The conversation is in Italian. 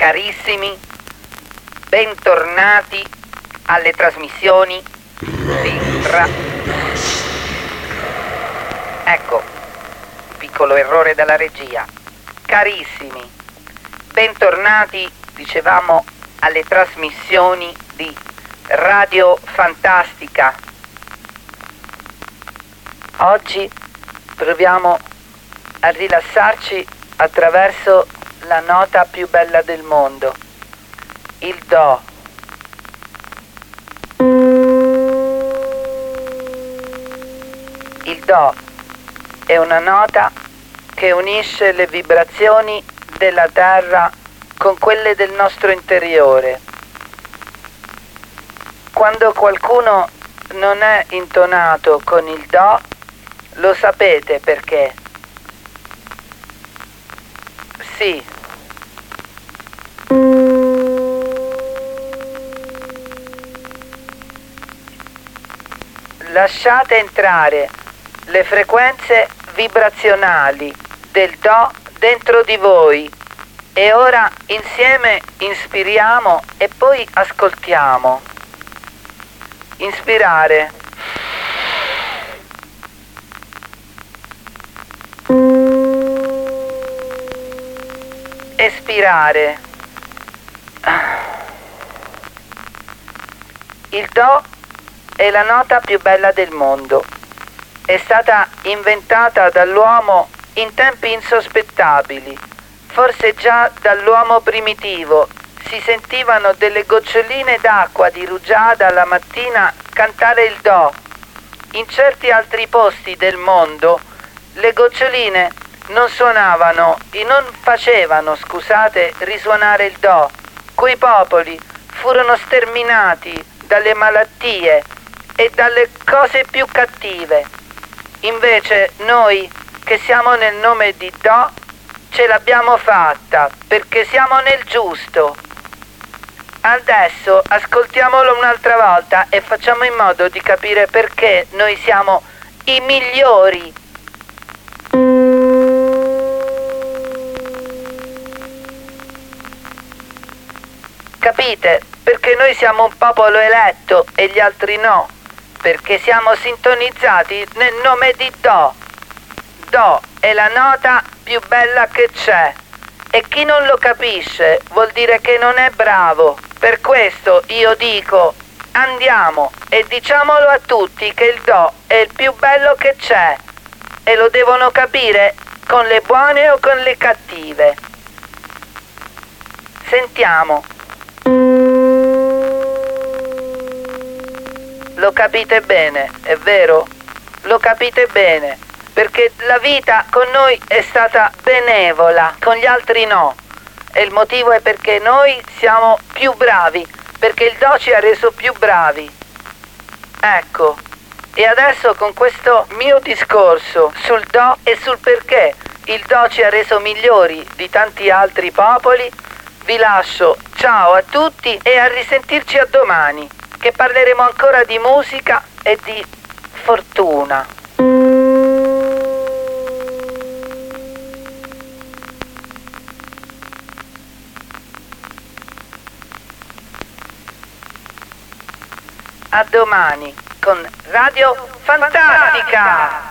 Carissimi, bentornati alle trasmissioni di Ra... Ecco, piccolo errore della regia. Carissimi, bentornati, dicevamo, alle trasmissioni di Radio Fantastica. Oggi proviamo a rilassarci attraverso la nota più bella del mondo, il Do. Il Do è una nota che unisce le vibrazioni della Terra con quelle del nostro interiore. Quando qualcuno non è intonato con il Do, lo sapete perché? Sì. Lasciate entrare le frequenze vibrazionali del Do dentro di voi e ora insieme inspiriamo e poi ascoltiamo. Inspirare. Espirare. Il Do è la nota più bella del mondo. È stata inventata dall'uomo in tempi insospettabili. Forse già dall'uomo primitivo si sentivano delle goccioline d'acqua di rugiada la mattina cantare il Do. In certi altri posti del mondo le goccioline non suonavano e non facevano, scusate, risuonare il Do. Quei popoli furono sterminati dalle malattie e dalle cose più cattive. Invece noi che siamo nel nome di Do ce l'abbiamo fatta perché siamo nel giusto. Adesso ascoltiamolo un'altra volta e facciamo in modo di capire perché noi siamo i migliori. Capite? Perché noi siamo un popolo eletto e gli altri no. Perché siamo sintonizzati nel nome di Do. Do è la nota più bella che c'è. E chi non lo capisce vuol dire che non è bravo. Per questo io dico, andiamo e diciamolo a tutti che il Do è il più bello che c'è. E lo devono capire con le buone o con le cattive. Sentiamo. Lo capite bene, è vero? Lo capite bene, perché la vita con noi è stata benevola, con gli altri no. E il motivo è perché noi siamo più bravi, perché il Do ci ha reso più bravi. Ecco, e adesso con questo mio discorso sul Do e sul perché il Do ci ha reso migliori di tanti altri popoli, vi lascio ciao a tutti e a risentirci a domani, che parleremo ancora di musica e di fortuna. A domani con Radio Fantastica.